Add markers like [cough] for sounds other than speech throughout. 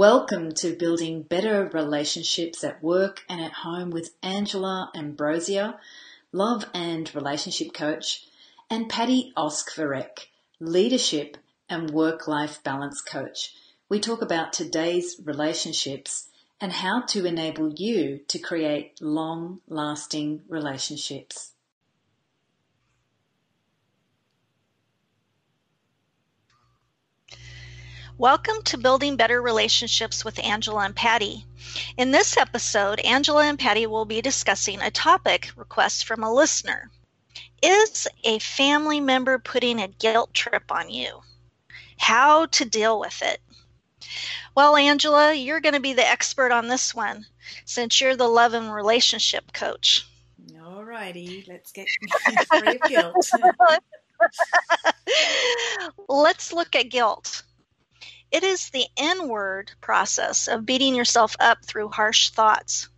Welcome to Building Better Relationships at Work and at Home with Angela Ambrosia, love and relationship coach, and Patty Oskvarek, leadership and work life balance coach. We talk about today's relationships and how to enable you to create long lasting relationships. Welcome to Building Better Relationships with Angela and Patty. In this episode, Angela and Patty will be discussing a topic request from a listener. Is a family member putting a guilt trip on you? How to deal with it? Well, Angela, you're going to be the expert on this one since you're the love and relationship coach. All righty, let's get [laughs] free of guilt. [laughs] let's look at guilt. It is the inward process of beating yourself up through harsh thoughts.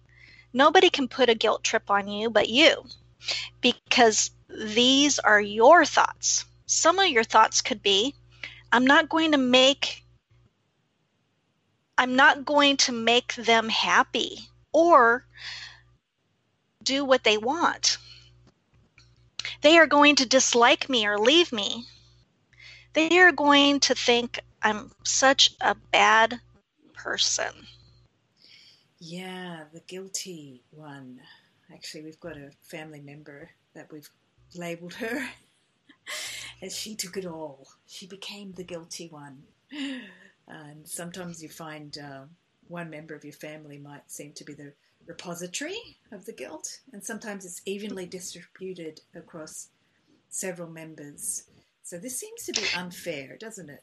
Nobody can put a guilt trip on you but you because these are your thoughts. Some of your thoughts could be I'm not going to make I'm not going to make them happy or do what they want. They are going to dislike me or leave me. They are going to think I'm such a bad person. Yeah, the guilty one. Actually, we've got a family member that we've labeled her [laughs] as she took it all. She became the guilty one. And sometimes you find uh, one member of your family might seem to be the repository of the guilt, and sometimes it's evenly distributed across several members. So this seems to be unfair, doesn't it?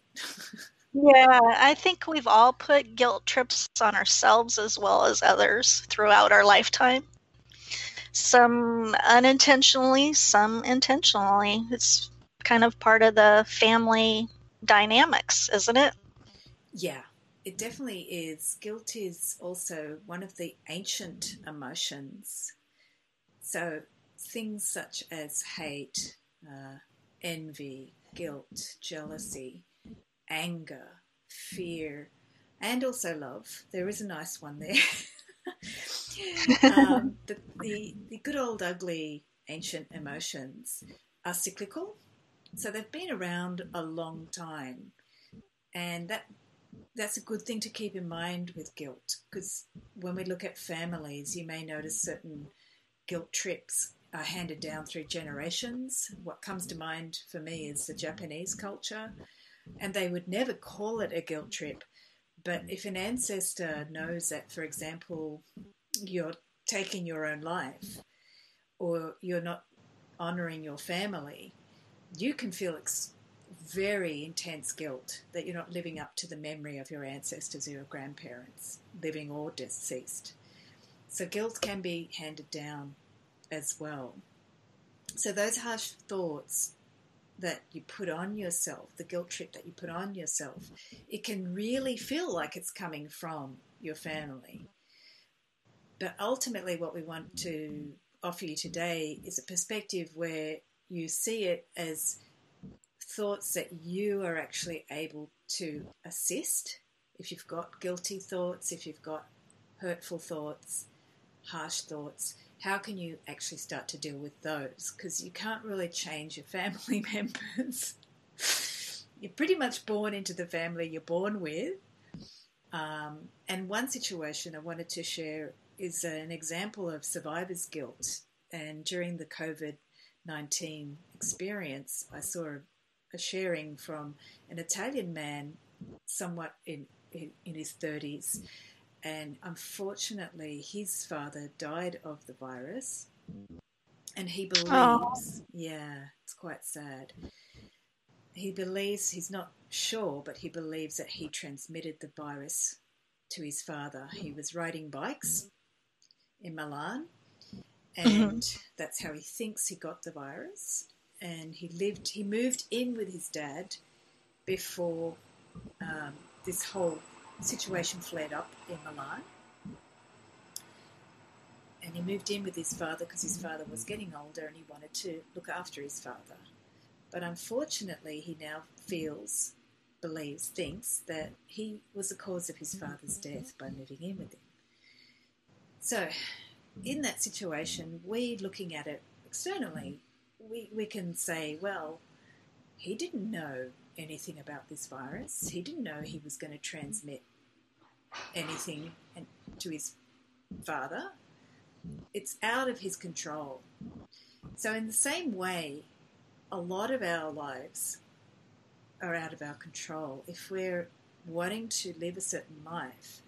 [laughs] yeah, I think we've all put guilt trips on ourselves as well as others throughout our lifetime. Some unintentionally, some intentionally. It's kind of part of the family dynamics, isn't it? Yeah, it definitely is. Guilt is also one of the ancient emotions. So things such as hate, uh, envy, guilt, jealousy, anger, fear, and also love. There is a nice one there. [laughs] um, the, the, the good old ugly ancient emotions are cyclical, so they've been around a long time, and that that's a good thing to keep in mind with guilt because when we look at families, you may notice certain guilt trips are handed down through generations. What comes to mind for me is the Japanese culture, and they would never call it a guilt trip. But if an ancestor knows that, for example, you're taking your own life or you're not honoring your family, you can feel ex- very intense guilt that you're not living up to the memory of your ancestors or your grandparents, living or deceased. So guilt can be handed down as well. So those harsh thoughts that you put on yourself, the guilt trip that you put on yourself, it can really feel like it's coming from your family. But ultimately, what we want to offer you today is a perspective where you see it as thoughts that you are actually able to assist. If you've got guilty thoughts, if you've got hurtful thoughts, harsh thoughts, how can you actually start to deal with those? Because you can't really change your family [laughs] members. you're pretty much born into the family you're born with. Um, and one situation I wanted to share is an example of survivor's guilt. And during the COVID 19 experience, I saw a, a, sharing from an Italian man, somewhat in, in, in his 30s, and unfortunately, his father died of the virus. And he believes, oh. yeah, it's quite sad. He believes, he's not sure, but he believes that he transmitted the virus to his father. He was riding bikes in Milan, mm-hmm. and mm-hmm. that's how he thinks he got the virus. And he lived, he moved in with his dad before um, this whole situation flared up in Milan. And he moved in with his father because his father was getting older and he wanted to look after his father. But unfortunately, he now feels believes, thinks that he was the cause of his father's death by moving in with him. So, in that situation, we looking at it externally, we, we can say, well, he didn't know anything about this virus. He didn't know he was going to transmit anything to his father. It's out of his control. So, in the same way, a lot of our lives are out of our control. If we're wanting to live a certain life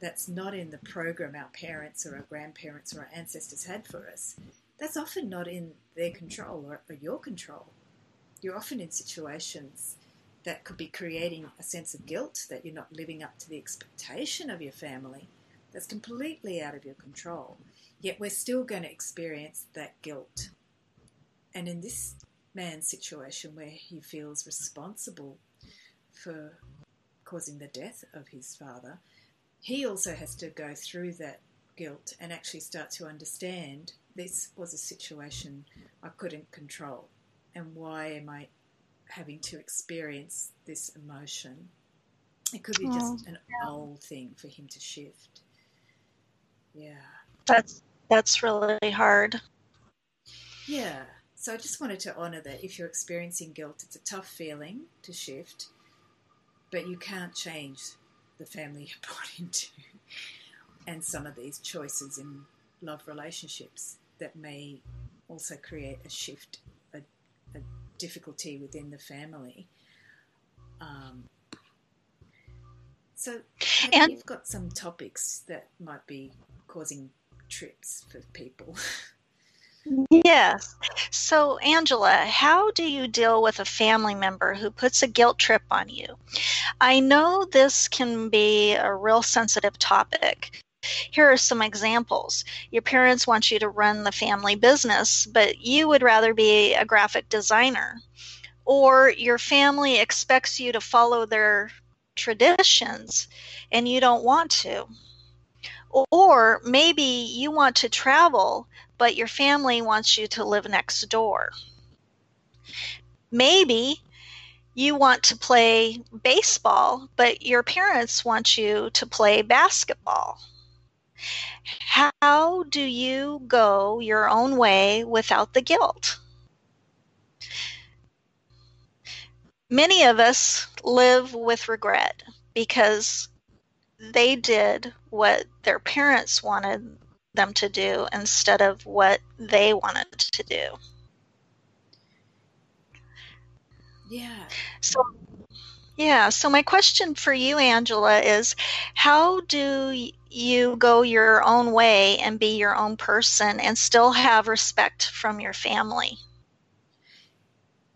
that's not in the program our parents or our grandparents or our ancestors had for us, that's often not in their control or, your control. You're often in situations that could be creating a sense of guilt that you're not living up to the expectation of your family that's completely out of your control. Yet we're still going to experience that guilt. And in this man's situation where he feels responsible for causing the death of his father, he also has to go through that guilt and actually start to understand this was a situation I couldn't control. And why am I having to experience this emotion? It could be just mm. an old thing for him to shift. Yeah. That's that's really hard. Yeah. So I just wanted to honour that if you're experiencing guilt, it's a tough feeling to shift, but you can't change the family [laughs] you're born into and some of these choices in love relationships that may also create a shift, difficulty within the family. Um, so and you've got some topics that might be causing trips for people. Yes. So, Angela, how do you deal with a family member who puts a guilt trip on you? I know this can be a real sensitive topic. Here are some examples. Your parents want you to run the family business, but you would rather be a graphic designer. Or your family expects you to follow their traditions and you don't want to. Or maybe you want to travel, but your family wants you to live next door. Maybe you want to play baseball, but your parents want you to play basketball. How do you go your own way without the guilt? Many of us live with regret because they did what their parents wanted them to do instead of what they wanted to do. Yeah. So, yeah. So, my question for you, Angela, is how do you go your own way and be your own person and still have respect from your family?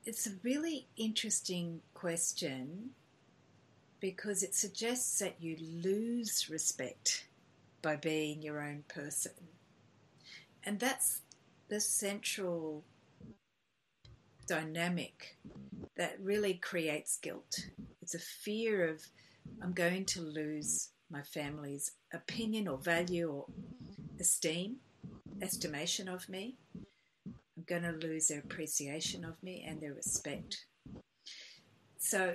It's a really interesting question because it suggests that you lose respect by being your own person. And that's the central dynamic that really creates guilt. It's a fear of, I'm going to lose my family's opinion or value or esteem, estimation of me. I'm going to lose their appreciation of me and their respect. So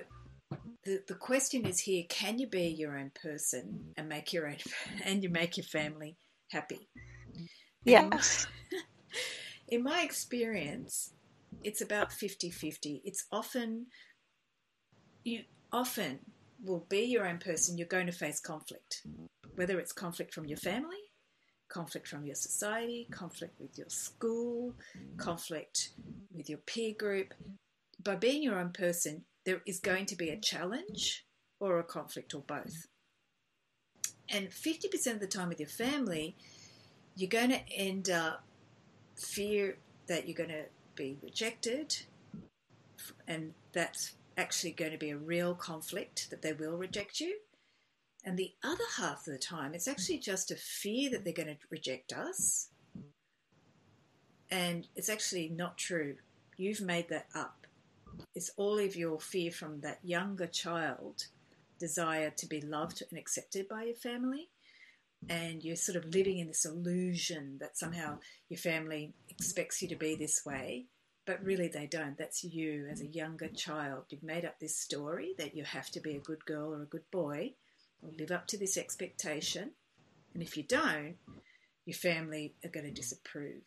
the, the question is here can you be your own person and make your own [laughs] and you make your family happy yes [laughs] in my experience it's about 50-50 it's often you often will be your own person you're going to face conflict whether it's conflict from your family conflict from your society conflict with your school conflict with your peer group by being your own person there is going to be a challenge or a conflict or both. And 50% of the time with your family, you're going to end up fear that you're going to be rejected and that's actually going to be a real conflict that they will reject you. And the other half of the time, it's actually just a fear that they're going to reject us. And it's actually not true. You've made that up It's all of your fear from that younger child desire to be loved and accepted by your family and you're sort of living in this illusion that somehow your family expects you to be this way but really they don't. That's you as a mm. younger child. You've made up this story that you have to be a good girl or a good boy or live up to this expectation. And if you don't, your family are going to disapprove.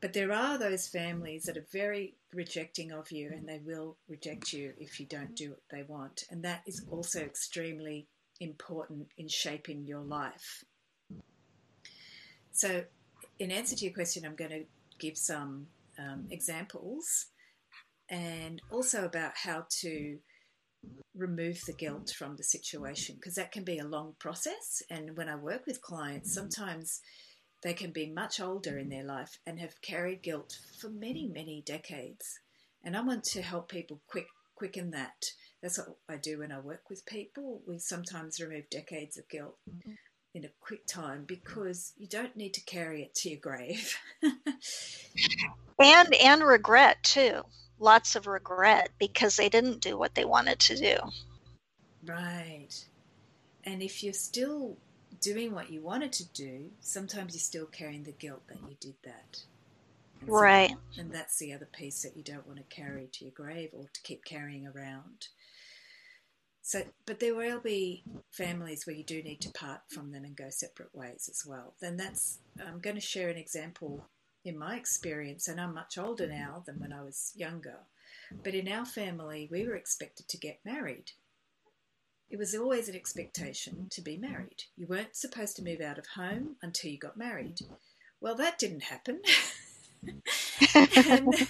But there are those families that are very rejecting of you and they will reject you if you don't do what they want. And that is also extremely important in shaping your life. So, in answer to your question, I'm going to give some um, examples and also about how to remove the guilt from the situation because that can be a long process. And when I work with clients, sometimes they can be much older in their life and have carried guilt for many, many decades. And I want to help people quick quicken that. That's what I do when I work with people. We sometimes remove decades of guilt in a quick time because you don't need to carry it to your grave. and and regret too. Lots of regret because they didn't do what they wanted to do. Right. And if you're still doing what you wanted to do, sometimes you're still carrying the guilt that you did that. And right. So, and that's the other piece that you don't want to carry to your grave or to keep carrying around. So, but there will be families where you do need to part from them and go separate ways as well. Then that's, I'm going to share an example in my experience, and I'm much older now than when I was younger. But in our family, we were expected to get married. It was always an expectation to be married. You weren't supposed to move out of home until you got married. Well, that didn't happen. [laughs] and,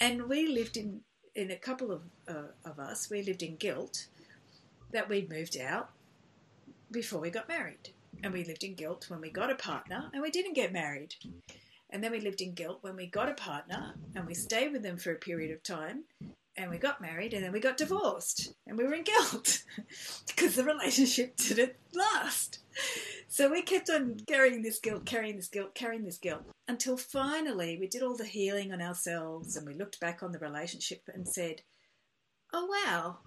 and, we lived in, in a couple of, uh, of us, we lived in guilt that we'd moved out before we got married. And we lived in guilt when we got a partner and we didn't get married. And then we lived in guilt when we got a partner and we stayed with them for a period of time and we got married and then we got divorced and we were in guilt [laughs] because the relationship didn't last. So we kept on carrying this guilt, carrying this guilt, carrying this guilt until finally we did all the healing on ourselves and we looked back on the relationship and said, oh wow,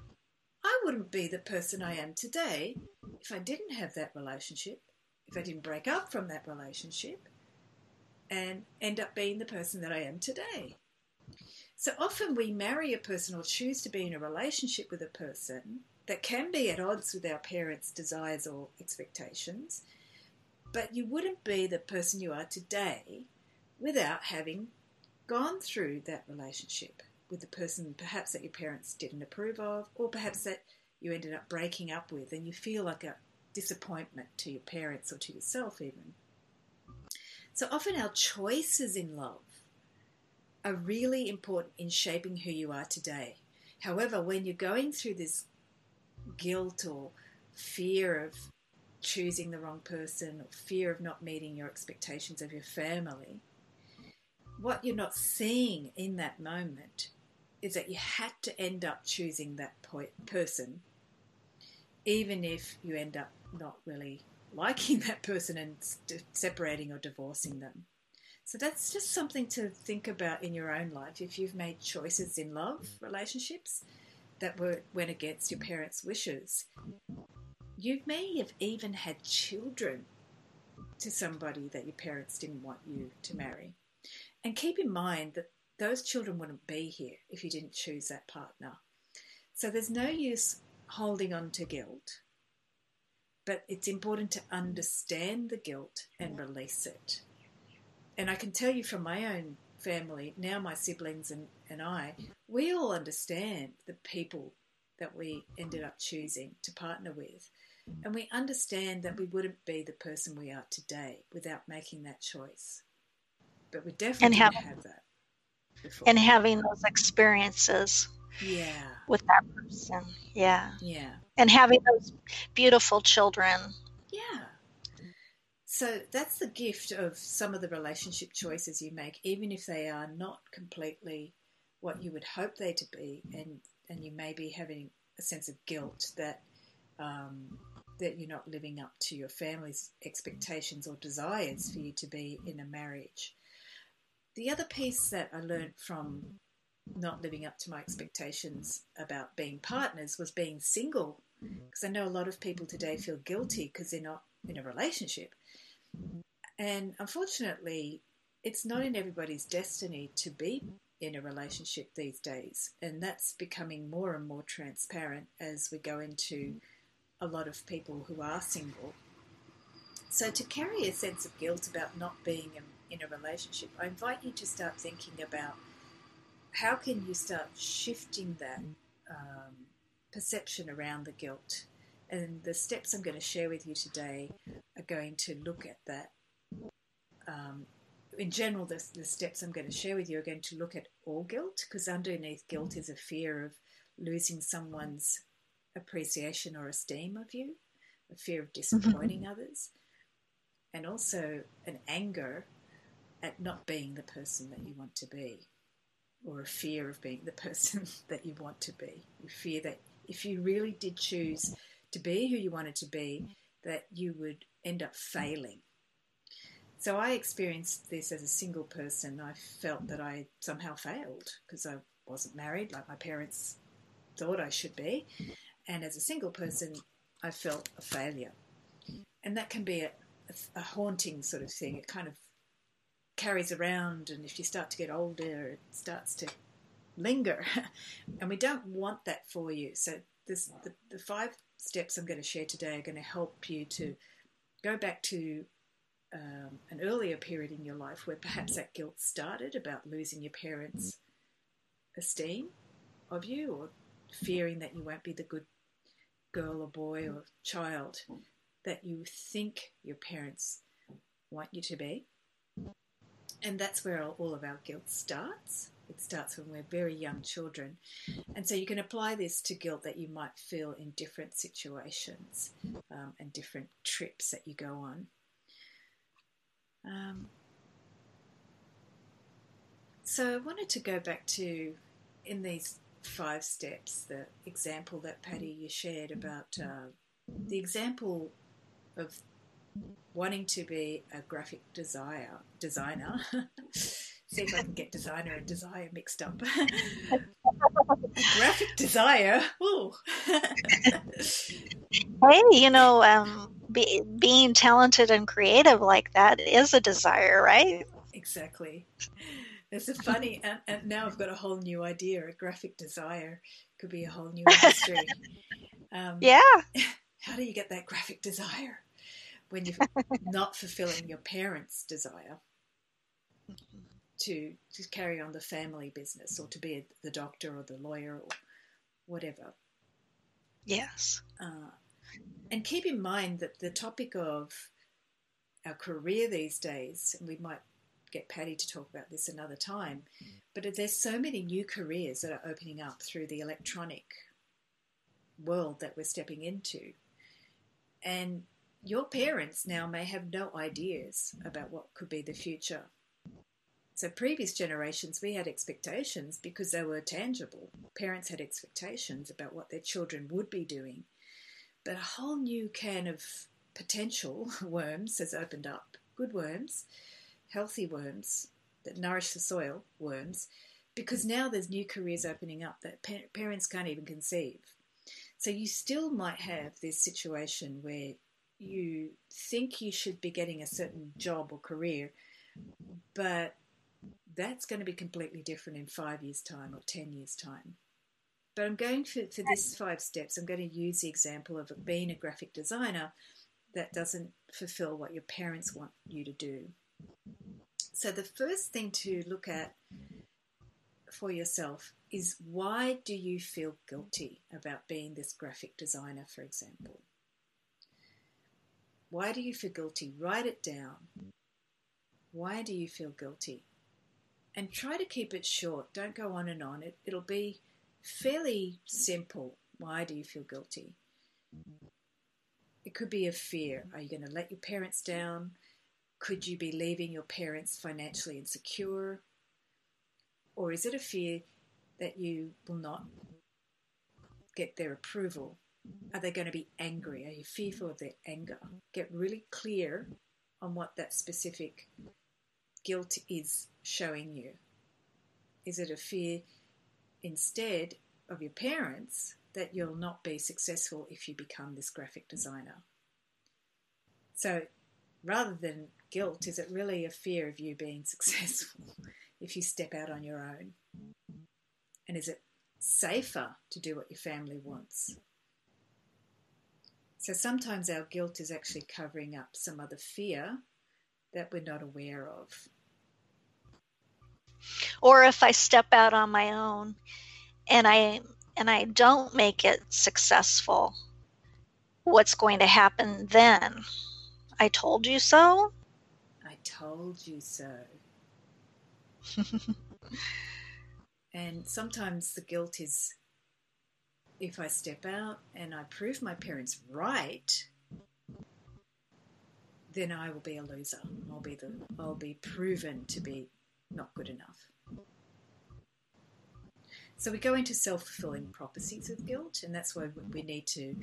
I wouldn't be the person I am today if I didn't have that relationship, if I didn't break up from that relationship and end up being the person that I am today. So often we marry a person or choose to be in a relationship with a person that can be at odds with our parents' desires or expectations, but you wouldn't be the person you are today without having gone through that relationship with the person perhaps that your parents didn't approve of, or perhaps that you ended up breaking up with, and you feel like a disappointment to your parents or to yourself, even. So often our choices in love are really important in shaping who you are today. However, when you're going through this guilt or fear of choosing the wrong person or fear of not meeting your expectations of your family, what you're not seeing in that moment is that you had to end up choosing that person, even if you end up not really liking that person and separating or divorcing them. So that's just something to think about in your own life. If you've made choices in love relationships that were went against your parents' wishes, you may have even had children to somebody that your parents didn't want you to marry. And keep in mind that those children wouldn't be here if you didn't choose that partner. So there's no use holding on to guilt, but it's important to understand the guilt and release it. And I can tell you from my own family, now my siblings and, and I, we all understand the people that we ended up choosing to partner with. And we understand that we wouldn't be the person we are today without making that choice. But we definitely and have, have that before. and having those experiences yeah. with that person. Yeah. Yeah. And having those beautiful children. Yeah. So that's the gift of some of the relationship choices you make even if they are not completely what you would hope they to be and and you may be having a sense of guilt that um, that you're not living up to your family's expectations or desires for you to be in a marriage the other piece that I learned mm. from not living up to my expectations about being partners was being single. Mm. Because I know a lot of people today feel guilty because they're not in a relationship. And unfortunately, it's not in everybody's destiny to be in a relationship these days, and that's becoming more and more transparent as we go into a lot of people who are single. So, to carry a sense of guilt about not being in a relationship, I invite you to start thinking about how can you start shifting that um, perception around the guilt. And the steps I'm going to share with you today are going to look at that um, in general, the, the steps I'm going to share with you are going to look at all guilt because underneath guilt is a fear of losing someone's appreciation or esteem of you, a fear of disappointing mm-hmm. others, and also an anger at not being the person that you want to be, or a fear of being the [laughs] person that you want to be. You fear that if you really did choose to be who you wanted to be, that you would end up failing so I experienced this as a single person. I felt that I somehow failed because I wasn't married like my parents thought I should be. And as a single person, I felt a failure. And that can be a, a, a haunting sort of thing. It kind of carries around, and if you start to get older, it starts to linger. [laughs] and we don't want that for you. So, this, the, the five steps I'm going to share today are going to help you to go back to um, an earlier period in your life where perhaps that guilt started about losing your parents' esteem of you or fearing that you won't be the good girl or boy or child that you think your parents want you to be. And that's where all of our guilt starts. It starts when we're very young children. And so you can apply this to guilt that you might feel in different situations um, and different trips that you go on. Um, so I wanted to go back to in these five steps the example that Patty you shared about uh, the example of wanting to be a graphic desire designer. [laughs] See if I can get designer and desire mixed up. [laughs] graphic desire. Ooh. [laughs] hey, you know, um, be, being talented and creative like that is a desire, right? Exactly. It's a funny, and, and now I've got a whole new idea. A graphic desire could be a whole new industry. Um, yeah. How do you get that graphic desire when you're [laughs] not fulfilling your parents' desire to to carry on the family business or to be a, the doctor or the lawyer or whatever? Yes. Uh, and keep in mind that the topic of our career these days, and we might get Patty to talk about this another time, but there's so many new careers that are opening up through the electronic world that we're stepping into. And your parents now may have no ideas about what could be the future. So, previous generations, we had expectations because they were tangible. Parents had expectations about what their children would be doing but a whole new can of potential [laughs] worms has opened up. Good worms, healthy worms that nourish the soil, worms, because now there's new careers opening up that parents can't even conceive. So you still might have this situation where you think you should be getting a certain job or career, but that's going to be completely different in five years' time or ten years' time. But I'm going for, for this five steps, I'm going to use the example of being a graphic designer that doesn't fulfill what your parents want you to do. So the first thing to look at for yourself is why do you feel guilty about being this graphic designer, for example? Why do you feel guilty? Write it down. Why do you feel guilty? And try to keep it short. Don't go on and on. It, it'll be fairly simple. Why do you feel guilty? It could be a fear. Are you going to let your parents down? Could you be leaving your parents financially insecure? Or is it a fear that you will not get their approval? Are they going to be angry? Are you fearful of their anger? Get really clear on what that specific guilt is showing you. Is it a fear instead of your parents that you'll not be successful if you become this graphic designer. So rather than guilt, is it really a fear of you being [laughs] successful if you step out on your own And is it safer to do what your family wants? So sometimes our guilt is actually covering up some other fear that we're not aware of. Or if I step out on my own and I and I don't make it successful, what's going to happen then? I told you so? I told you so. [laughs] and sometimes the guilt is if I step out and I prove my parents right, then I will be a loser. I'll be the I'll be proven to be not good enough. So we go into self-fulfilling prophecies of guilt, and that's why we need to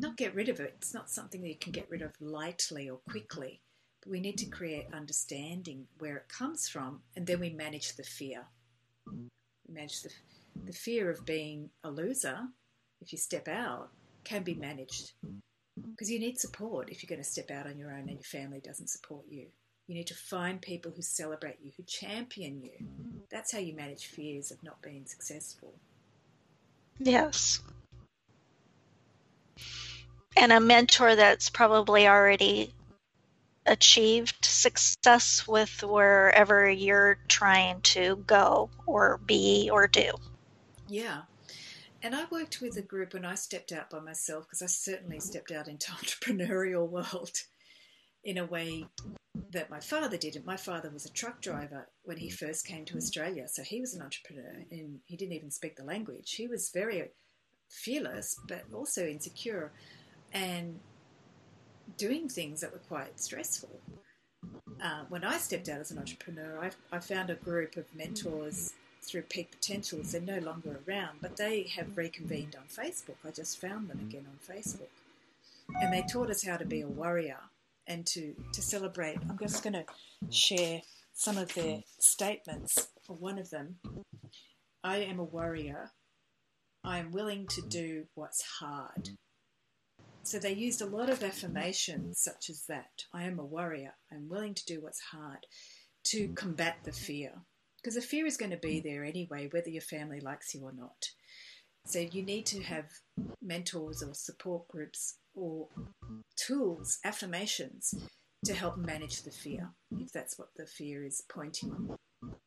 not get rid of it. It's not something that you can get rid of lightly or quickly. But we need to create understanding where it comes from, and then we manage the fear. We manage the, the fear of being a loser, if you step out, can be managed. Because you need support if you're going to step out on your own and your family doesn't support you. You need to find people who celebrate you, who champion you. That's how you manage fears of not being successful. Yes and a mentor that's probably already achieved success with wherever you're trying to go or be or do. Yeah. And I worked with a group and I stepped out by myself because I certainly mm-hmm. stepped out into [laughs] entrepreneurial world in a way that my father didn't. My father was a truck driver when he mm-hmm. first came to mm-hmm. Australia, so he was an entrepreneur and he didn't even speak the language. He was very fearless but also insecure and doing things that were quite stressful. Uh, when I stepped out as an entrepreneur, I, I found a group of mentors through Peak Potentials. They're no longer around, but they have reconvened on Facebook. I just found them mm. again on Facebook. And they taught us how to be a warrior and to, to celebrate. I'm just going to share some of their statements. For one of them, I am a warrior. I am willing to do what's hard. So they used a lot of affirmations such as that I am a warrior, I'm willing to do what's hard to combat the fear. Because the fear is going to be mm. there anyway, whether your family likes you or not. So you need to mm-hmm. have mentors or support groups or tools, affirmations to help manage the fear, if that's what the fear is pointing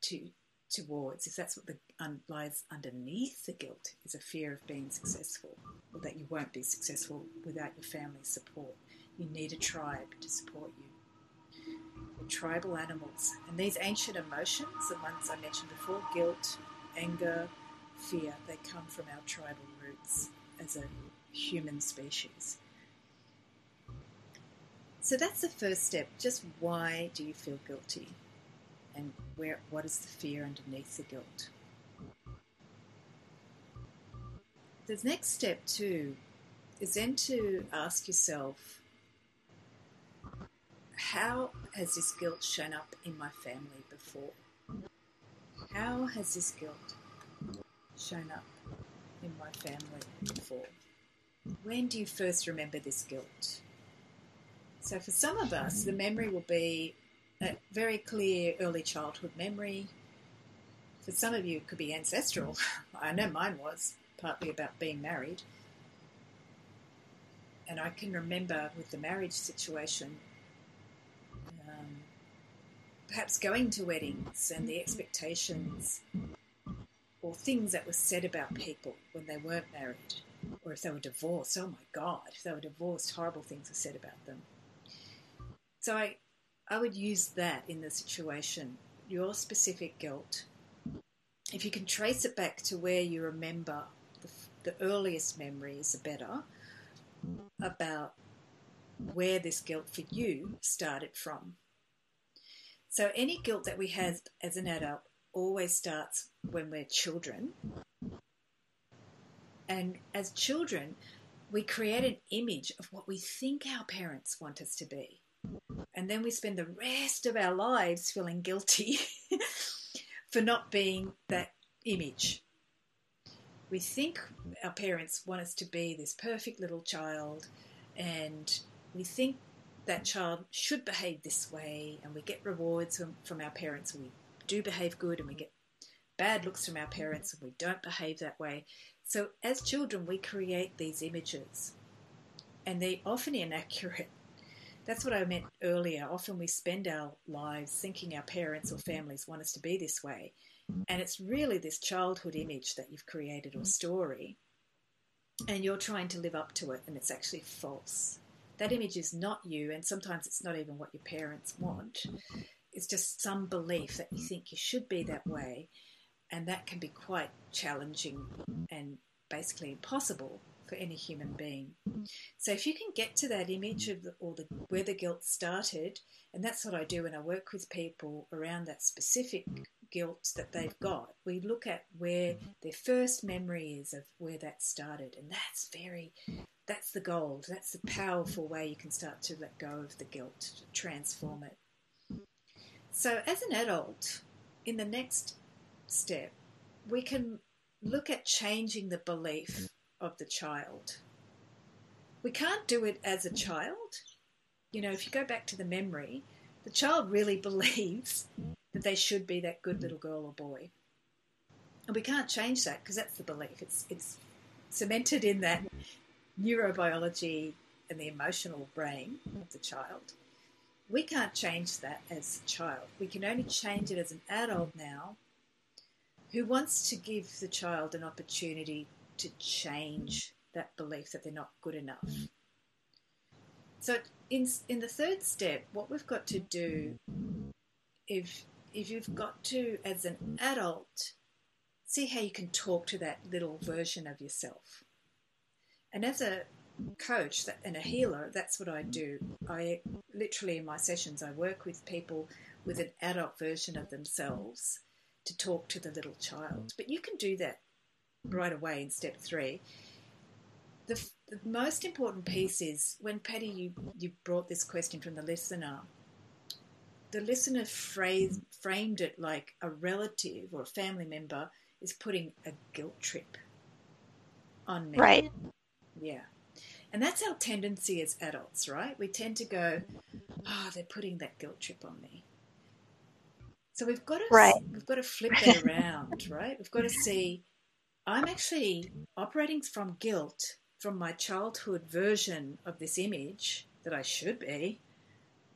to towards, if that's what the, un, lies underneath the guilt, is a fear of being successful or that you won't be successful without your family's support. You need a tribe to support you. We're tribal animals. And these ancient emotions, the ones I mentioned before guilt, anger, fear they come from our tribal roots as a human species. So that's the first step. Just why do you feel guilty? and where what is the fear underneath the guilt. The next step too is then to ask yourself how has this guilt shown up in my family before? How has this guilt shown up in my family before? When do you first remember this guilt? So, for some of us, the memory will be a very clear early childhood memory. For some of you, it could be ancestral. [laughs] I know mine was, partly about being married. And I can remember with the marriage situation, perhaps going to weddings and the expectations or things that were said about people when they weren't married or if they were divorced. Oh my God, if they were divorced, horrible things were said about them. So I, I would use that in the situation, your specific guilt. If you can trace it back to where you remember the, the earliest memories are better about where this guilt for you started from. So, any guilt that we have as an adult always starts when we're children. And as children, we create an image of what we think our parents want us to be. And then we spend the rest of our lives feeling guilty [laughs] for not being that image. We think our parents want us to be this perfect little child, and we think that child should behave this way, and we get rewards from, from our parents, and we do behave good, and we get bad looks from our parents and we don't behave that way. So, as children, we create these images and they're often inaccurate. That's what I meant earlier. Often we spend our lives thinking our parents or families want us to be this way. And it's really this childhood image that you've created or story. And you're trying to live up to it, and it's actually false. That image is not you, and sometimes it's not even what your parents want. It's just some belief that you think you should be that way, and that can be quite challenging and basically impossible for any human being. So if you can get to that image of the, or the, where the guilt started, and that's what I do when I work with people around that specific guilt that they've got. We look at where their first memory is of where that started, and that's very that's the gold. That's the powerful way you can start to let go of the guilt, to transform it. So, as an adult, in the next step, we can look at changing the belief of the child. We can't do it as a child. You know, if you go back to the memory, the child really [laughs] believes that they should be that good little girl or boy. And we can't change that because that's the belief. It's, it's cemented in that neurobiology and the emotional brain of the child. We can't change that as a child. We can only change it as an adult now who wants to give the child an opportunity to change that belief that they're not good enough. So, in, in the third step, what we've got to do, if, if you've got to, as an adult, see how you can talk to that little version of yourself. And as a coach and a healer, that's what I do. I literally, in my sessions, I work with people with an adult version of themselves to talk to the little child. But you can do that right away in step three. The, the most important piece is when Patty, you, you brought this question from the listener. The listener framed it like a relative or a family member is putting a guilt trip on me. Right. Yeah. And that's our tendency as adults, right? We tend to go, oh, they're putting that guilt trip on me. So we've got to right. we've got to flip that [laughs] around, right? We've got to see I'm actually operating from guilt from my childhood version of this image that I should be,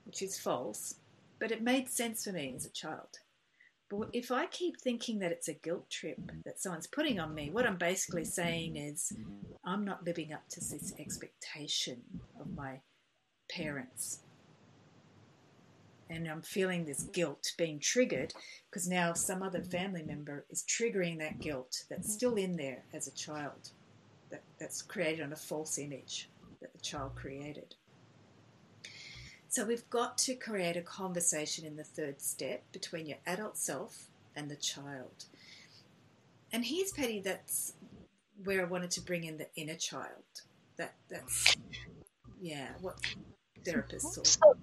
which is false, but it made sense for me as a child. But if I keep thinking that it's a guilt trip that someone's putting on me, what I'm basically saying is I'm not living up to this expectation of my parents and I'm feeling this guilt being triggered because now some other family member is triggering that guilt that's still in there as a child, that, that's created on a false image that the child created. So we've got to create a conversation in the third step between your adult self and the child. And here's Patty, that's where I wanted to bring in the inner child. That that's yeah, what therapists so,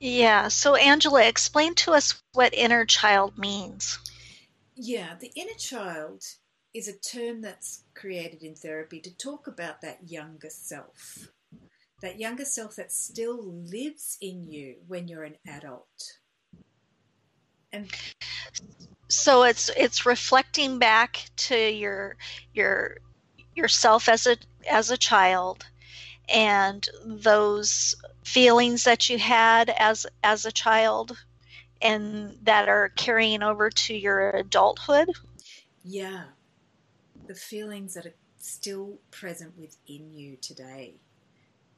yeah. So, Angela, explain to us what inner child means. Yeah, the inner child is a term that's created in therapy to talk about that younger self. That younger self that still lives in you when you're an adult. And so it's it's reflecting back to your your yourself as a as a child and those feelings that you had as as a child and that are carrying over to your adulthood. Yeah. The feelings that are still present within you today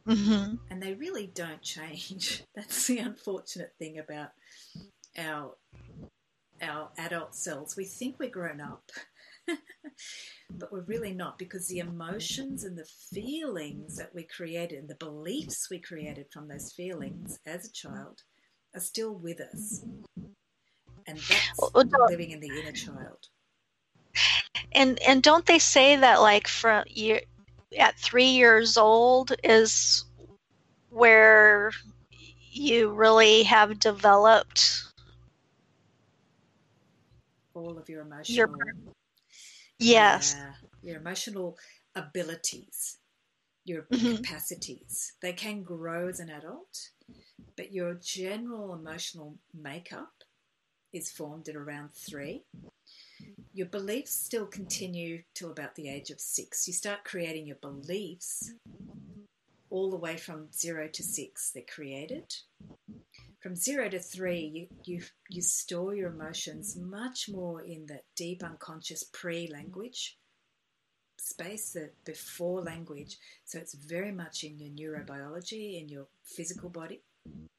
mm-hmm. and they really don't change [laughs] that's the unfortunate thing about our our adult selves we think we're grown up [laughs] but we're really not because the emotions and the feelings that we created and the beliefs we created from those feelings as a child are still with us. And that's living in the inner child. And and don't they say that like from you at three years old is where you really have developed all of your emotional your Yes. Yeah. Your emotional abilities, your mm-hmm. capacities, they can grow as an adult, but your general emotional makeup is formed at around three. Your beliefs still continue till about the age of six. You start creating your beliefs all the way from zero to six, they're created. From zero to three, you, you, you store your emotions much more in that deep unconscious pre language space, the before language. So it's very much in your neurobiology, in your physical body,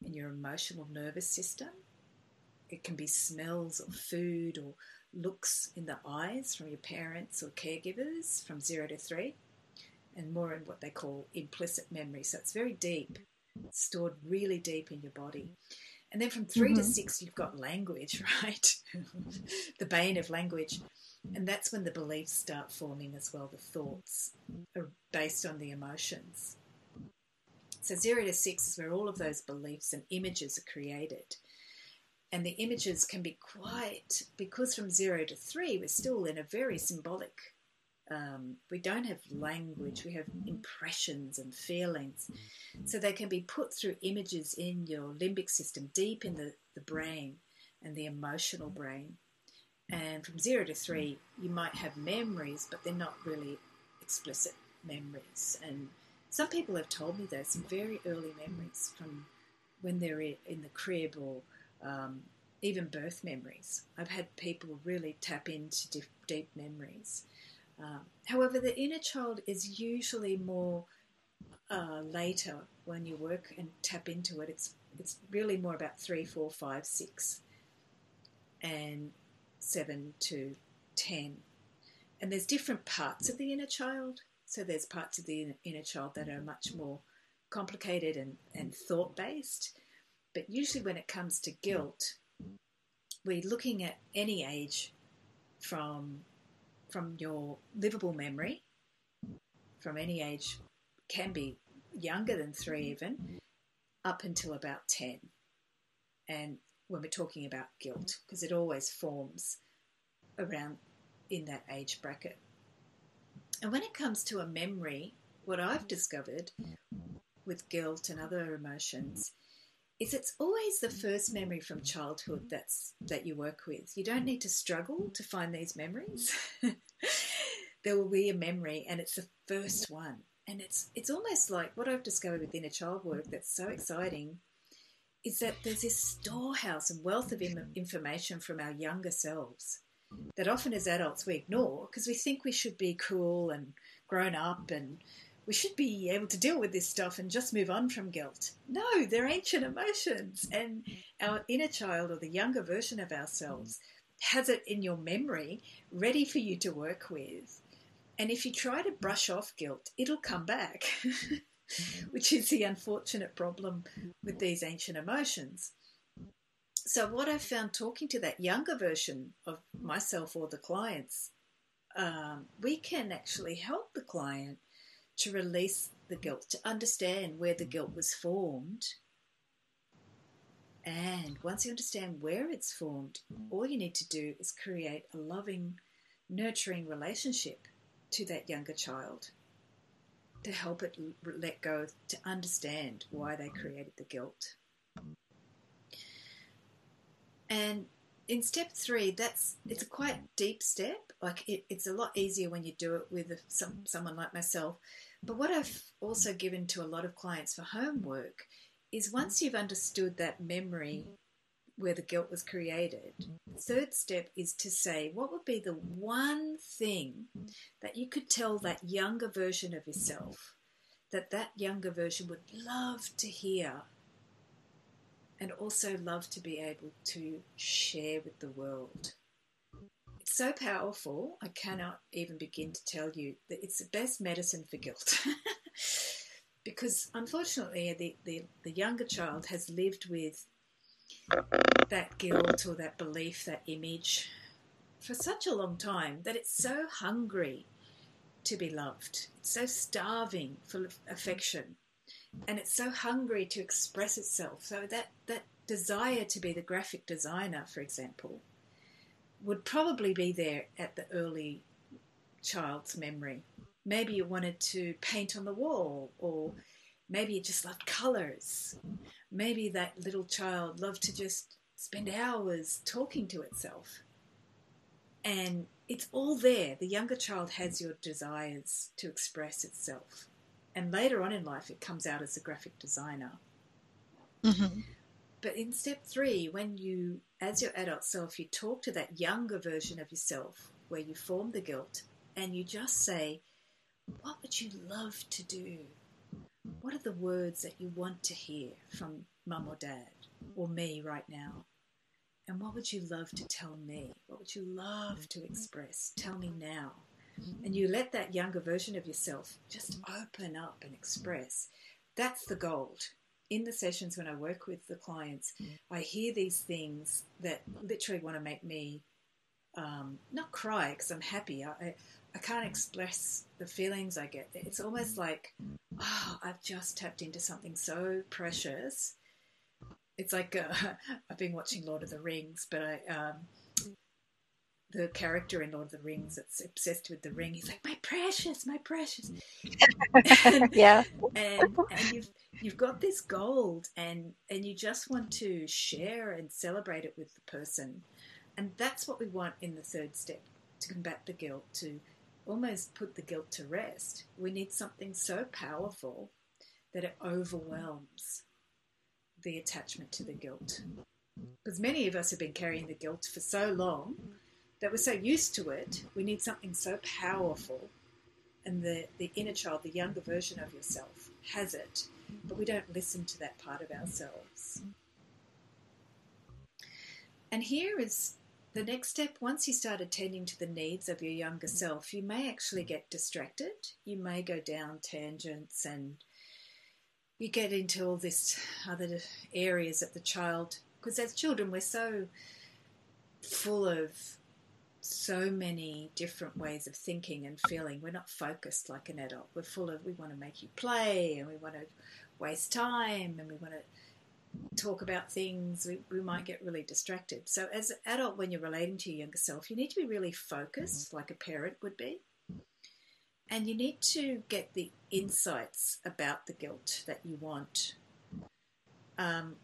in your emotional nervous system. It can be smells or food or looks in the eyes from your parents or caregivers from zero to three, and more in what they call implicit memory. So it's very deep, stored really deep in your body. And then from 3 mm-hmm. to six, you've got language, [laughs] right? the bane of language. And that's when the beliefs start forming as well. The thoughts are based on the emotions. So, zero to six is where all of those beliefs and images are created. And the images can be quite, because from zero to three, we're still in a very symbolic, um, we don't have language, we have impressions and feelings. So they can be put through images in your limbic system, deep in the, the brain and the emotional brain. And from zero to three, you might have memories, but they're not really explicit memories. And some people have told me there's some very early memories from when they're in the crib or um, even birth memories. I've had people really tap into deep, deep memories. Um, however, the inner child is usually more uh, later when you work and tap into it. It's it's really more about three, four, five, six, and seven to ten. And there's different parts of the inner child. So there's parts of the inner child that are much more complicated and, and thought based. But usually, when it comes to guilt, we're looking at any age from from your livable memory, from any age, can be younger than three even, up until about 10. And when we're talking about guilt, because it always forms around in that age bracket. And when it comes to a memory, what I've discovered with guilt and other emotions is it's always the mm. first memory from childhood that's that you work with. You don't need to struggle to find these memories. [laughs] there will be a memory and it's the first one. And it's it's almost like what I've discovered with inner child work that's so exciting is that there's this storehouse and wealth of information from our younger selves that often as adults we ignore because we think we should be cool and grown up and we should be able to deal with this stuff and just move on from guilt. No, they're ancient emotions, and our inner child or the younger version of ourselves has it in your memory ready for you to work with. And if you try to brush off guilt, it'll come back, [laughs] which is the unfortunate problem with these ancient emotions. So, what I found talking to that younger version of myself or the clients, um, we can actually help the client to release the guilt, to understand where the guilt was formed. And once you understand where it's formed, all you need to do is create a loving, nurturing relationship to that younger child to help it let go, to understand why they created the guilt. And in step three, that's it's a quite deep step. Like it, it's a lot easier when you do it with some, someone like myself but what I've also given to a lot of clients for homework is once you've understood that memory where the guilt was created, the third step is to say, what would be the one thing that you could tell that younger version of yourself that that younger version would love to hear and also love to be able to share with the world? So powerful, I cannot even begin to tell you that it's the best medicine for guilt. [laughs] because unfortunately, the, the, the younger child has lived with that guilt or that belief, that image for such a long time that it's so hungry to be loved. It's so starving for affection. And it's so hungry to express itself. So that, that desire to be the graphic designer, for example, would probably be there at the early child's memory. Maybe you wanted to paint on the wall, or maybe you just loved colours. Maybe that little child loved to just spend hours talking to itself. And it's all there. The younger child has your desires to express itself. And later on in life, it comes out as a graphic designer. Mm-hmm. But in step three, when you, as your adult self, you talk to that younger version of yourself where you form the guilt and you just say, What would you love to do? What are the words that you want to hear from mum or dad or me right now? And what would you love to tell me? What would you love to express? Tell me now. And you let that younger version of yourself just open up and express. That's the gold in the sessions when I work with the clients, I hear these things that literally want to make me um, not cry because I'm happy. I, I can't express the feelings I get. It's almost like, oh, I've just tapped into something so precious. It's like uh, [laughs] I've been watching Lord of the Rings, but I, um, the character in Lord of the Rings that's obsessed with the ring. He's like, "My precious, my precious." [laughs] and, yeah. And, and you've you've got this gold, and and you just want to share and celebrate it with the person, and that's what we want in the third step to combat the guilt, to almost put the guilt to rest. We need something so powerful that it overwhelms the attachment to the guilt. Because many of us have been carrying the guilt for so long that we're so used to it, we need something so powerful. And the, the inner child, the younger version of yourself, has it, but we don't listen to that part of ourselves. And here is the next step. Once you start attending to the needs of your younger self, you may actually get distracted. You may go down tangents and you get into all this other areas that the child, because as children, we're so full of so many different ways of thinking and feeling. We're not focused like an adult. We're full of, we want to make you play and we want to waste time and we want to talk about things. We, we might get really distracted. So, as an adult, when you're relating to your younger self, you need to be really focused, like a parent would be. And you need to get the insights about the guilt that you want. Um,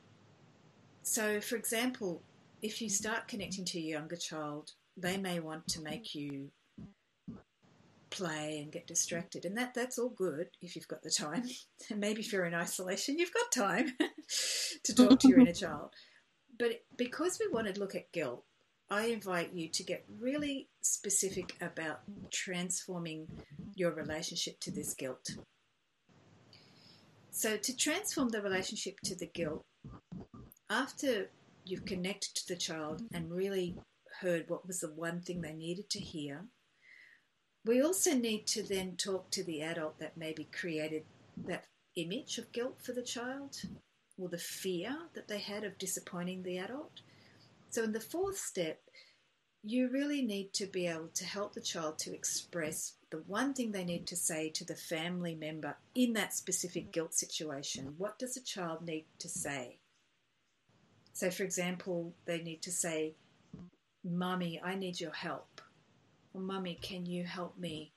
so, for example, if you start connecting to your younger child they may want to make you play and get distracted. And that that's all good if you've got the time. [laughs] And maybe if you're in isolation you've got time [laughs] to talk to your inner child. But because we want to look at guilt i invite you to get really specific about transforming your relationship to this guilt. So to transform the relationship to the guilt after you've connected to the child and really heard what was the one thing they needed to hear. We also need to then talk to the adult that maybe created that image of guilt for the child or the fear that they had of disappointing the adult. So, in the fourth step, you really need to be able to help the child to express the one thing they need to say to the family member in that specific guilt situation. What does a child need to say? So, for example, they need to say, Mummy, I need your help. Mummy, can you help me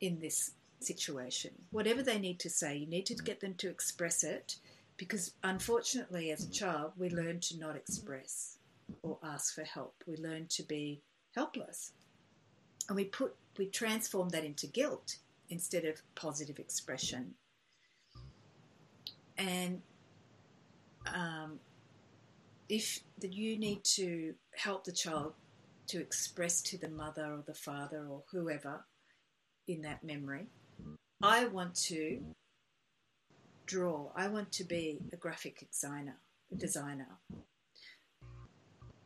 in this situation? Whatever they need to say, you need to get them to express it because, unfortunately, as a child, we learn to not express or ask for help. We learn to be helpless. And we put we transform that into guilt instead of positive expression. And um, if that you need to help the child to express to the mother or the father or whoever in that memory, I want to draw. I want to be a graphic designer. A designer.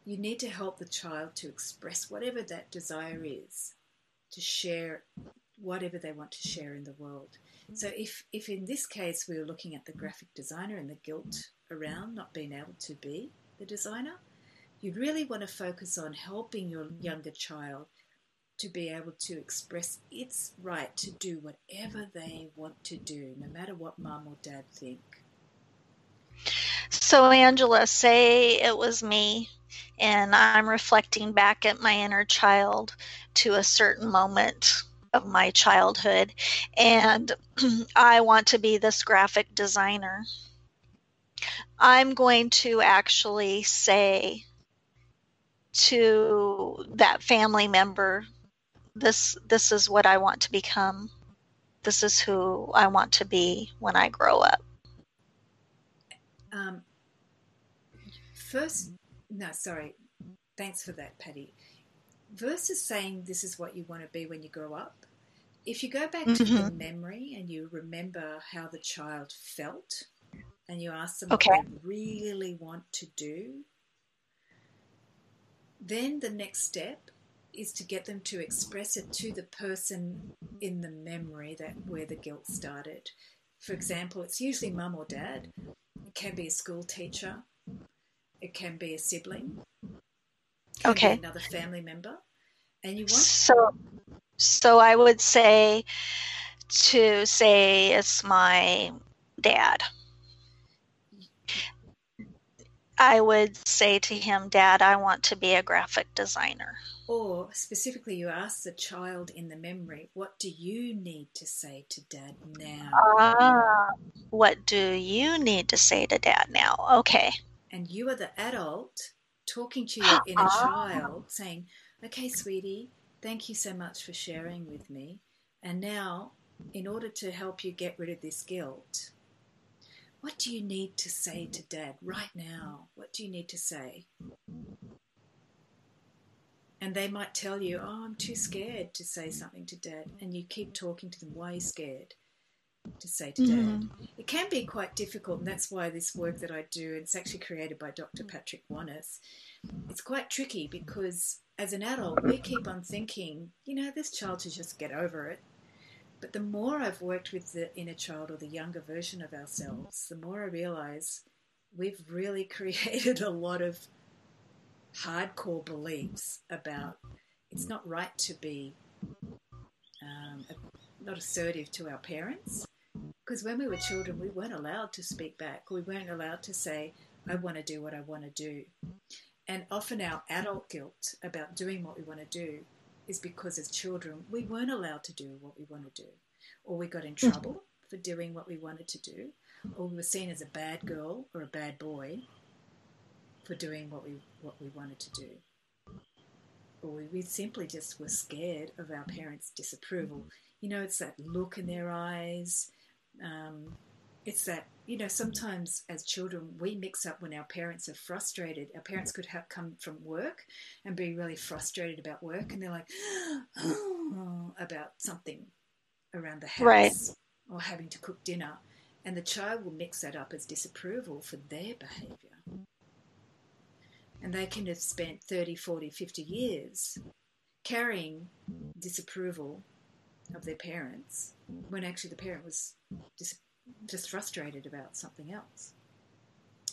You need to help the child to express whatever that desire is, to share whatever they want to share in the world. So if if in this case we were looking at the graphic designer and the guilt around not being able to be, the designer, you really want to focus on helping your younger child to be able to express its right to do whatever they want to do, no matter what mom or dad think. So, Angela, say it was me, and I'm reflecting back at my inner child to a certain moment of my childhood, and [clears throat] I want to be this graphic designer. I'm going to actually say to that family member this this is what I want to become. This is who I want to be when I grow up. Um, first, no, sorry. Thanks for that, Patty. Versus saying this is what you want to be when you grow up, if you go back mm-hmm. to the mm-hmm. memory and you remember how the child felt and you ask them okay. what they really want to do, then the next step is to get them to express it to the person in the memory that where the guilt started. For example, it's usually mum or dad. It can be a school teacher. It can be a sibling. okay. another family member. And you want so so I would say to say it's my dad. I would say to him, Dad, I want to be a graphic designer. Or specifically, you ask the child in the memory, What do you need to say to dad now? Ah, what do you need to say to dad now? Okay. And you are the adult talking to your inner ah. child, saying, Okay, sweetie, thank you so much for sharing with me. And now, in order to help you get rid of this guilt, what do you need to say to dad right now? What do you need to say? And they might tell you, Oh, I'm too scared to say something to dad. And you keep talking to them, Why are you scared to say to mm-hmm. dad? It can be quite difficult, and that's why this work that I do, it's actually created by Dr. Patrick Wanis. It's quite tricky because as an adult, we keep on thinking, you know, this child should just get over it. But the more I've worked with the inner child or the younger version of ourselves, the more I realize we've really [laughs] created a lot of hardcore beliefs about it's not right to be um, not assertive to our parents. Because when we were children, we weren't allowed to speak back. We weren't allowed to say, I want to do what I want to do. And often our adult guilt about doing what we want to do is because as children we weren't allowed to do what we want to do, or we got in trouble mm-hmm. for doing what we wanted to do, or we were seen as a bad girl or a bad boy for doing what we what we wanted to do, or we, we simply just were scared of our parents' disapproval. You know, it's that look in their eyes. Um, it's that you know sometimes as children we mix up when our parents are frustrated our parents could have come from work and be really frustrated about work and they're like oh, [gasps] about something around the house right. or having to cook dinner and the child will mix that up as disapproval for their behavior and they can have spent 30 40 50 years carrying disapproval of their parents when actually the parent was dis- just frustrated about something else.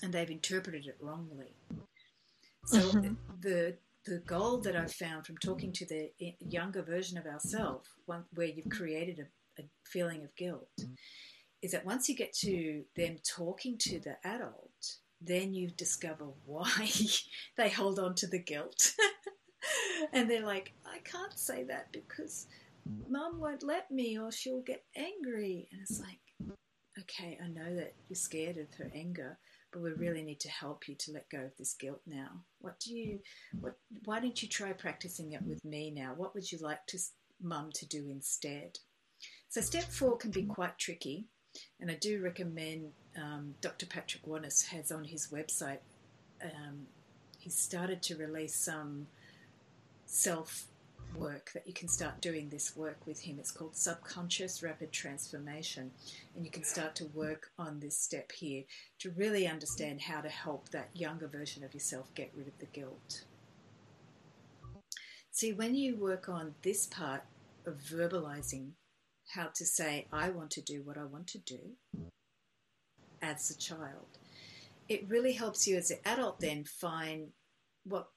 And they've interpreted it wrongly. So mm-hmm. the the goal that I've found from talking to the younger version of ourselves, where you've created a, a feeling of guilt, is that once you get to them talking to the adult, then you discover why [laughs] they hold on to the guilt. [laughs] and they're like, I can't say that because mum won't let me or she'll get angry. And it's like, okay, I know that you're scared of her anger, but we really need to help you to let go of this guilt now. What do you, what, why don't you try practicing it with me now? What would you like to, mum to do instead? So step four can be quite tricky, and I do recommend um, Dr. Patrick Wanis has on his website. Um, he's started to release some self work that you can start doing this work with him. It's called Subconscious Rapid Transformation. And you can start to work on this step here to really understand how to help that younger version of yourself get rid of the guilt. See, when you work on this part of verbalizing how to say, I want to do what I want to do as a child, it really helps you as an adult then find what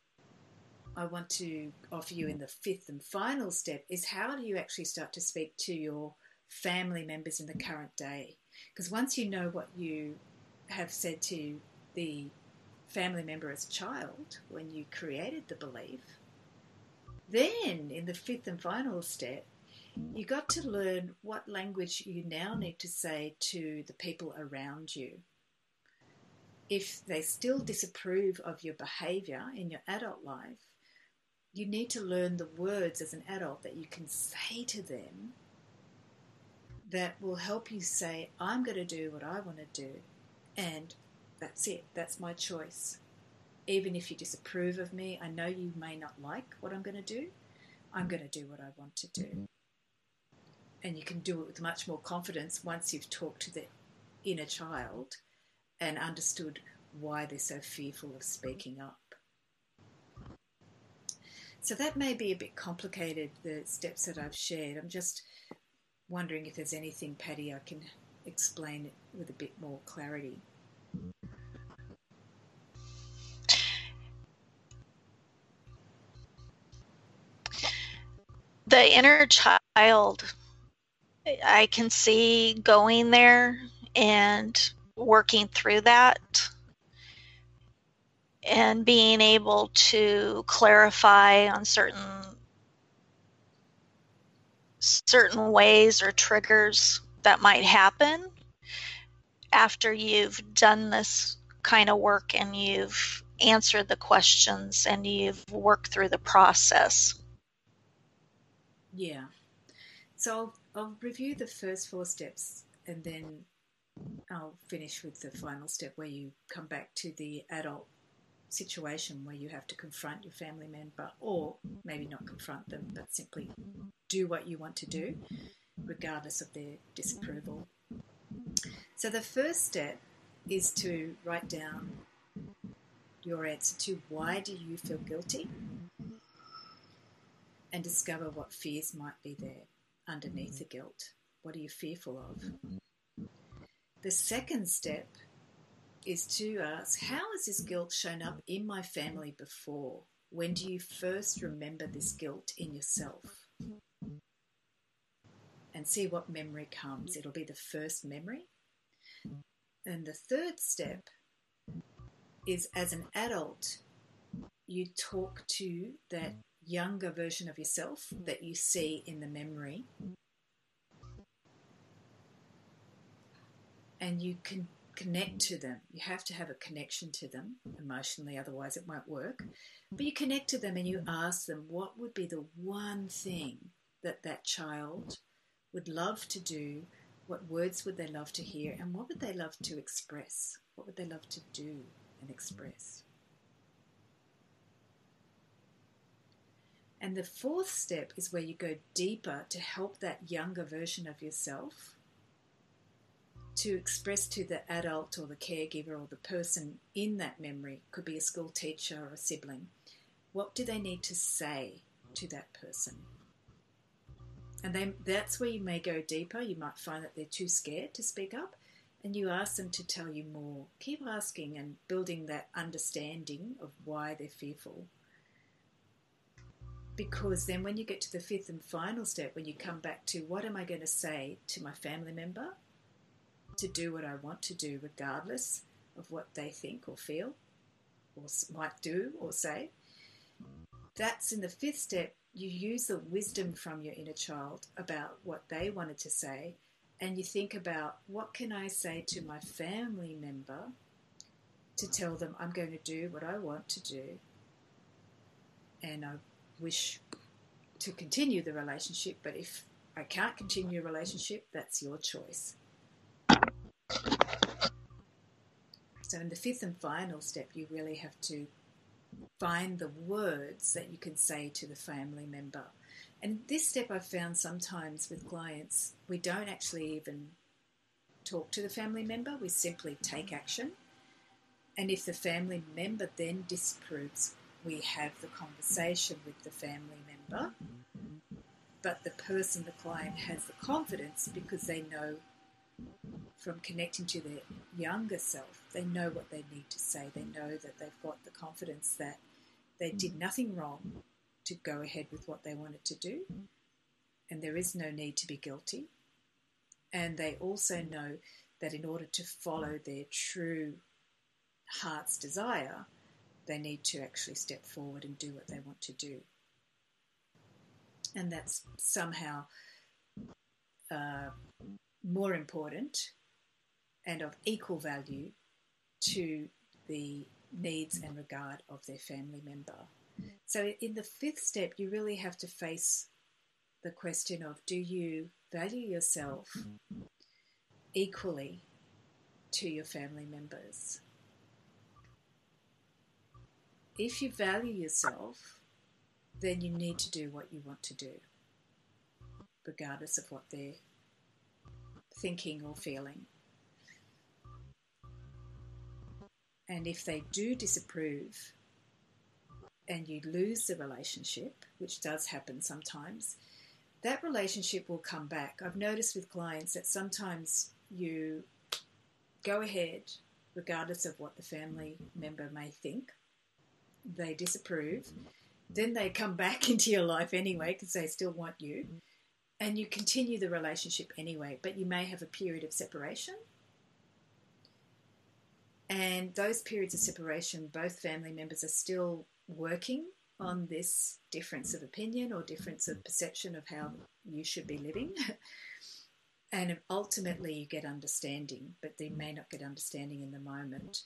I want to offer you in the fifth and final step is how do you actually start to speak to your family members in the current day? Because once you know what you have said to the family member as a child when you created the belief, then in the fifth and final step, you got to learn what language you now need to say to the people around you. If they still disapprove of your behavior in your adult life, you need to learn the words as an adult that you can say to them that will help you say, I'm going to do what I want to do, and that's it, that's my choice. Even if you disapprove of me, I know you may not like what I'm going to do, I'm going to do what I want to do. Mm-hmm. And you can do it with much more confidence once you've talked to the inner child and understood why they're so fearful of speaking up. So that may be a bit complicated, the steps that I've shared. I'm just wondering if there's anything, Patty, I can explain it with a bit more clarity. The inner child, I can see going there and working through that and being able to clarify on certain certain ways or triggers that might happen after you've done this kind of work and you've answered the questions and you've worked through the process. Yeah. So I'll, I'll review the first four steps and then I'll finish with the final step where you come back to the adult situation where you have to confront your family member, or maybe not confront them, but simply do what you want to do, regardless of their disapproval. So, the first step is to write down your answer to why do you feel guilty and discover what fears might be there underneath the guilt. What are you fearful of? The second step is to ask how has this guilt shown up in my family before? When do you first remember this guilt in yourself? And see what memory comes. It'll be the first memory. And the third step is as an adult, you talk to that younger version of yourself that you see in the memory. And you can connect to them. You have to have a connection to them emotionally, otherwise, it won't work. But you connect to them and you ask them what would be the one thing that that child would love to do, what words would they love to hear, and what would they love to express? What would they love to do and express? And the fourth step is where you go deeper to help that younger version of yourself to express to the adult or the caregiver or the person in that memory, could be a school teacher or a sibling, what do they need to say to that person? And then that's where you may go deeper. You might find that they're too scared to speak up, and you ask them to tell you more. Keep asking and building that understanding of why they're fearful. Because then, when you get to the fifth and final step, when you come back to what am I going to say to my family member to do what I want to do, regardless of what they think or feel or might do or say. That's in the fifth step. You use the wisdom from your inner child about what they wanted to say, and you think about what can I say to my family member to tell them I'm going to do what I want to do, and I wish to continue the relationship, but if I can't continue a relationship, that's your choice. So, in the fifth and final step, you really have to find the words that you can say to the family member. And this step I've found sometimes with clients, we don't actually even talk to the family member, we simply take action. And if the family member then disapproves, we have the conversation with the family member. But the person, the client, has the confidence because they know from connecting to their younger self, they know what they need to say. They know that they've got the confidence that they did nothing wrong to go ahead with what they wanted to do, and there is no need to be guilty. And they also know that in order to follow their true heart's desire, they need to actually step forward and do what they want to do. And that's somehow uh, more important and of equal value to the needs and regard of their family member. So, in the fifth step, you really have to face the question of do you value yourself equally to your family members? If you value yourself, then you need to do what you want to do, regardless of what they're thinking or feeling. And if they do disapprove and you lose the relationship, which does happen sometimes, that relationship will come back. I've noticed with clients that sometimes you go ahead, regardless of what the family member may think, they disapprove, then they come back [laughs] into your life anyway because they still want you, and you continue the relationship anyway, but you may have a period of separation and those periods of separation, both family members are still working on this difference of opinion or difference of perception of how you should be living. [laughs] and ultimately, you get understanding, but they may not get understanding in the moment.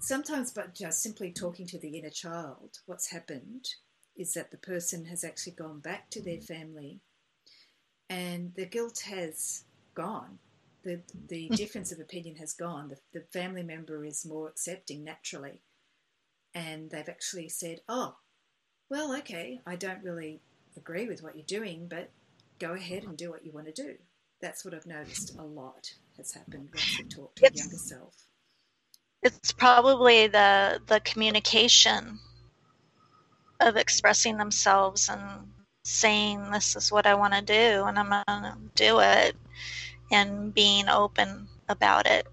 Sometimes, but just simply talking to the inner child, what's happened is that the person has actually gone back to their mm-hmm. family and the guilt has gone the the [laughs] difference of opinion has gone. The, the family member is more accepting naturally, and they've actually said, "Oh, well, okay, I don't really agree with what you're doing, but go ahead and do what you want to do." That's what I've noticed a lot has happened when we talk to it's, younger self. It's probably the the communication of expressing themselves and saying this is what I want to do and I'm going to do it and being open about it.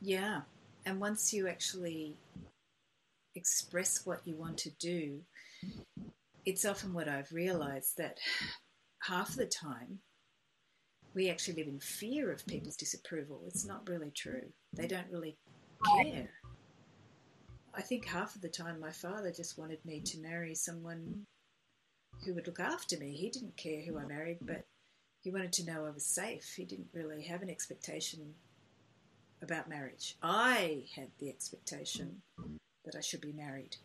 Yeah. And once you actually express what you want to do, it's often what I've realized that half the time we actually live in fear of people's disapproval. It's not really true. They don't really care. I think half of the time my father just wanted me to marry someone who would look after me. He didn't care who I married, but he wanted to know I was safe. He didn't really have an expectation about marriage. I had the expectation that I should be married,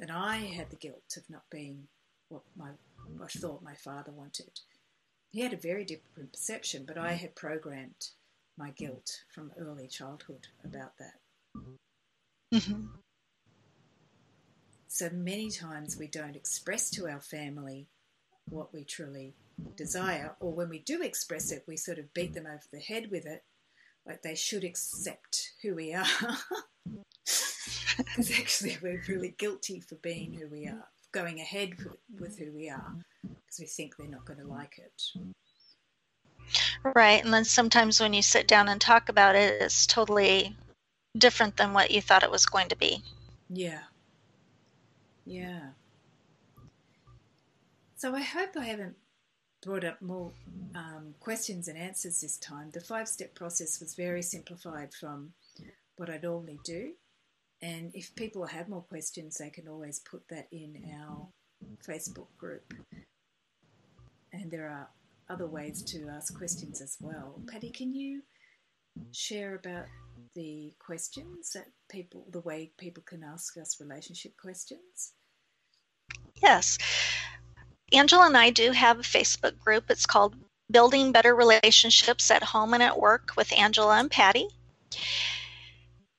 and I had the guilt of not being what my I thought my father wanted. He had a very different perception, but I had programmed my guilt from early childhood about that. Mm-hmm. So many times we don't express to our family what we truly desire, or when we do express it, we sort of beat them over the head with it, like they should accept who we are. [laughs] Because actually, we're really guilty for being who we are, going ahead with who we are, because we think they're not going to like it. Right, and then sometimes when you sit down and talk about it, it's totally different than what you thought it was going to be. Yeah. Yeah. So I hope I haven't brought up more um, questions and answers this time. The five step process was very simplified from what I normally do. And if people have more questions, they can always put that in our Facebook group. And there are other ways to ask questions as well. Patty, can you share about the questions that people, the way people can ask us relationship questions? Yes. Angela and I do have a Facebook group. It's called Building Better Relationships at Home and at Work with Angela and Patty.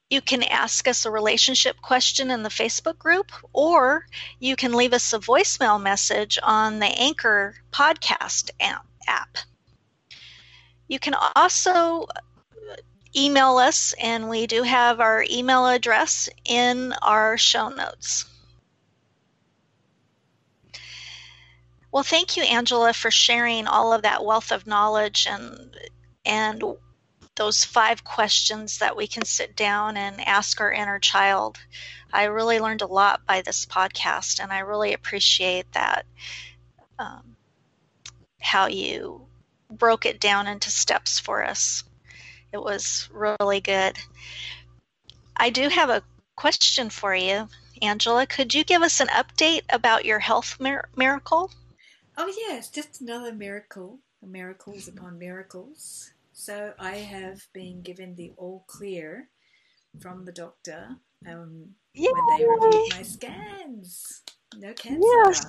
You can ask us a relationship question in the Facebook group, or you can leave us a voicemail message on the Anchor podcast app. You can also email us, and we do have our email address in our show notes. Well, thank you, Angela, for sharing all of that wealth of knowledge and and those five questions that we can sit down and ask our inner child. I really learned a lot by this podcast, and I really appreciate that. Um, how you broke it down into steps for us. It was really good. I do have a question for you, Angela. Could you give us an update about your health mir- miracle? Oh, yes, just another miracle, miracles upon miracles. So I have been given the all clear from the doctor. Um, Yay! when they reviewed my scans. No cancer. Yes.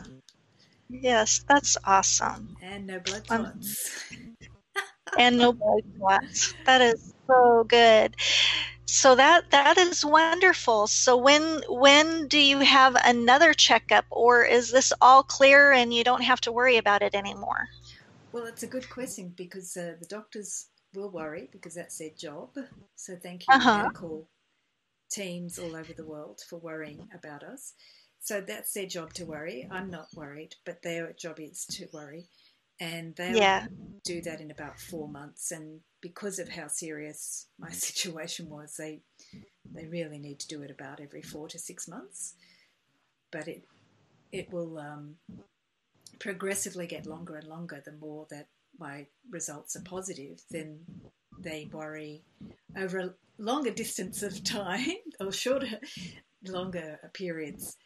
Yes, that's awesome. And no blood clots. [laughs] and no blood clots. That is so good. So that that is wonderful. So when when do you have another checkup, or is this all clear and you don't have to worry about it anymore? Well, it's a good question because uh, the doctors will worry because that's their job. So thank you, uh-huh. medical teams all over the world, for worrying about us. So that's their job to worry. I'm not worried, but their job is to worry. And they'll yeah. do that in about four months. And because of how serious my [laughs] situation was, they they really need to do it about every four to six months. But it it will um, progressively get longer and longer the more that my results are positive. Then they worry over a longer distance of time [laughs] or shorter, longer periods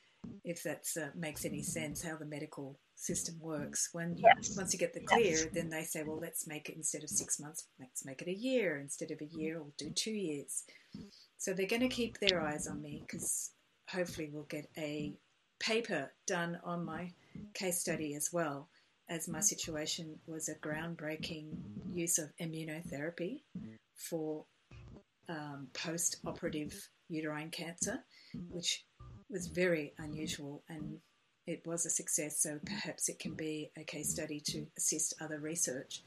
if that uh, makes any sense, how the medical system works. When yes. once you get the clear, yes. then they say, well, let's make it instead of six months, let's make it a year. Instead of a year, we'll do two years. So they're going to keep their eyes on me because hopefully we'll get a paper done on my case study as well, as my situation was a groundbreaking use of immunotherapy for um, post operative uterine cancer, which was very unusual and it was a success. So perhaps it can be a case study to assist other research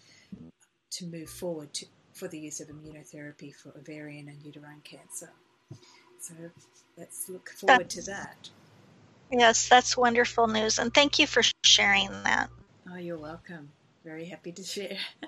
to move forward to, for the use of immunotherapy for ovarian and uterine cancer. So let's look forward that's, to that. Yes, that's wonderful news. And thank you for sharing that. Oh, you're welcome. Very happy to share. [laughs]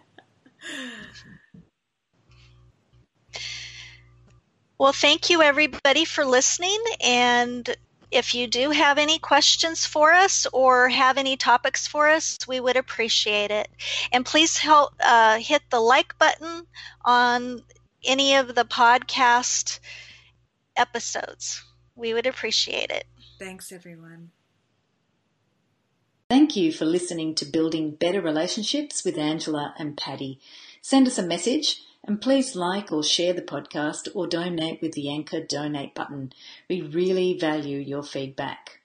Well, thank you everybody for listening. And if you do have any questions for us or have any topics for us, we would appreciate it. And please help uh, hit the like button on any of the podcast episodes. We would appreciate it. Thanks, everyone. Thank you for listening to Building Better Relationships with Angela and Patty. Send us a message and please like or share the podcast or donate with the Anchor donate button. We really value your feedback.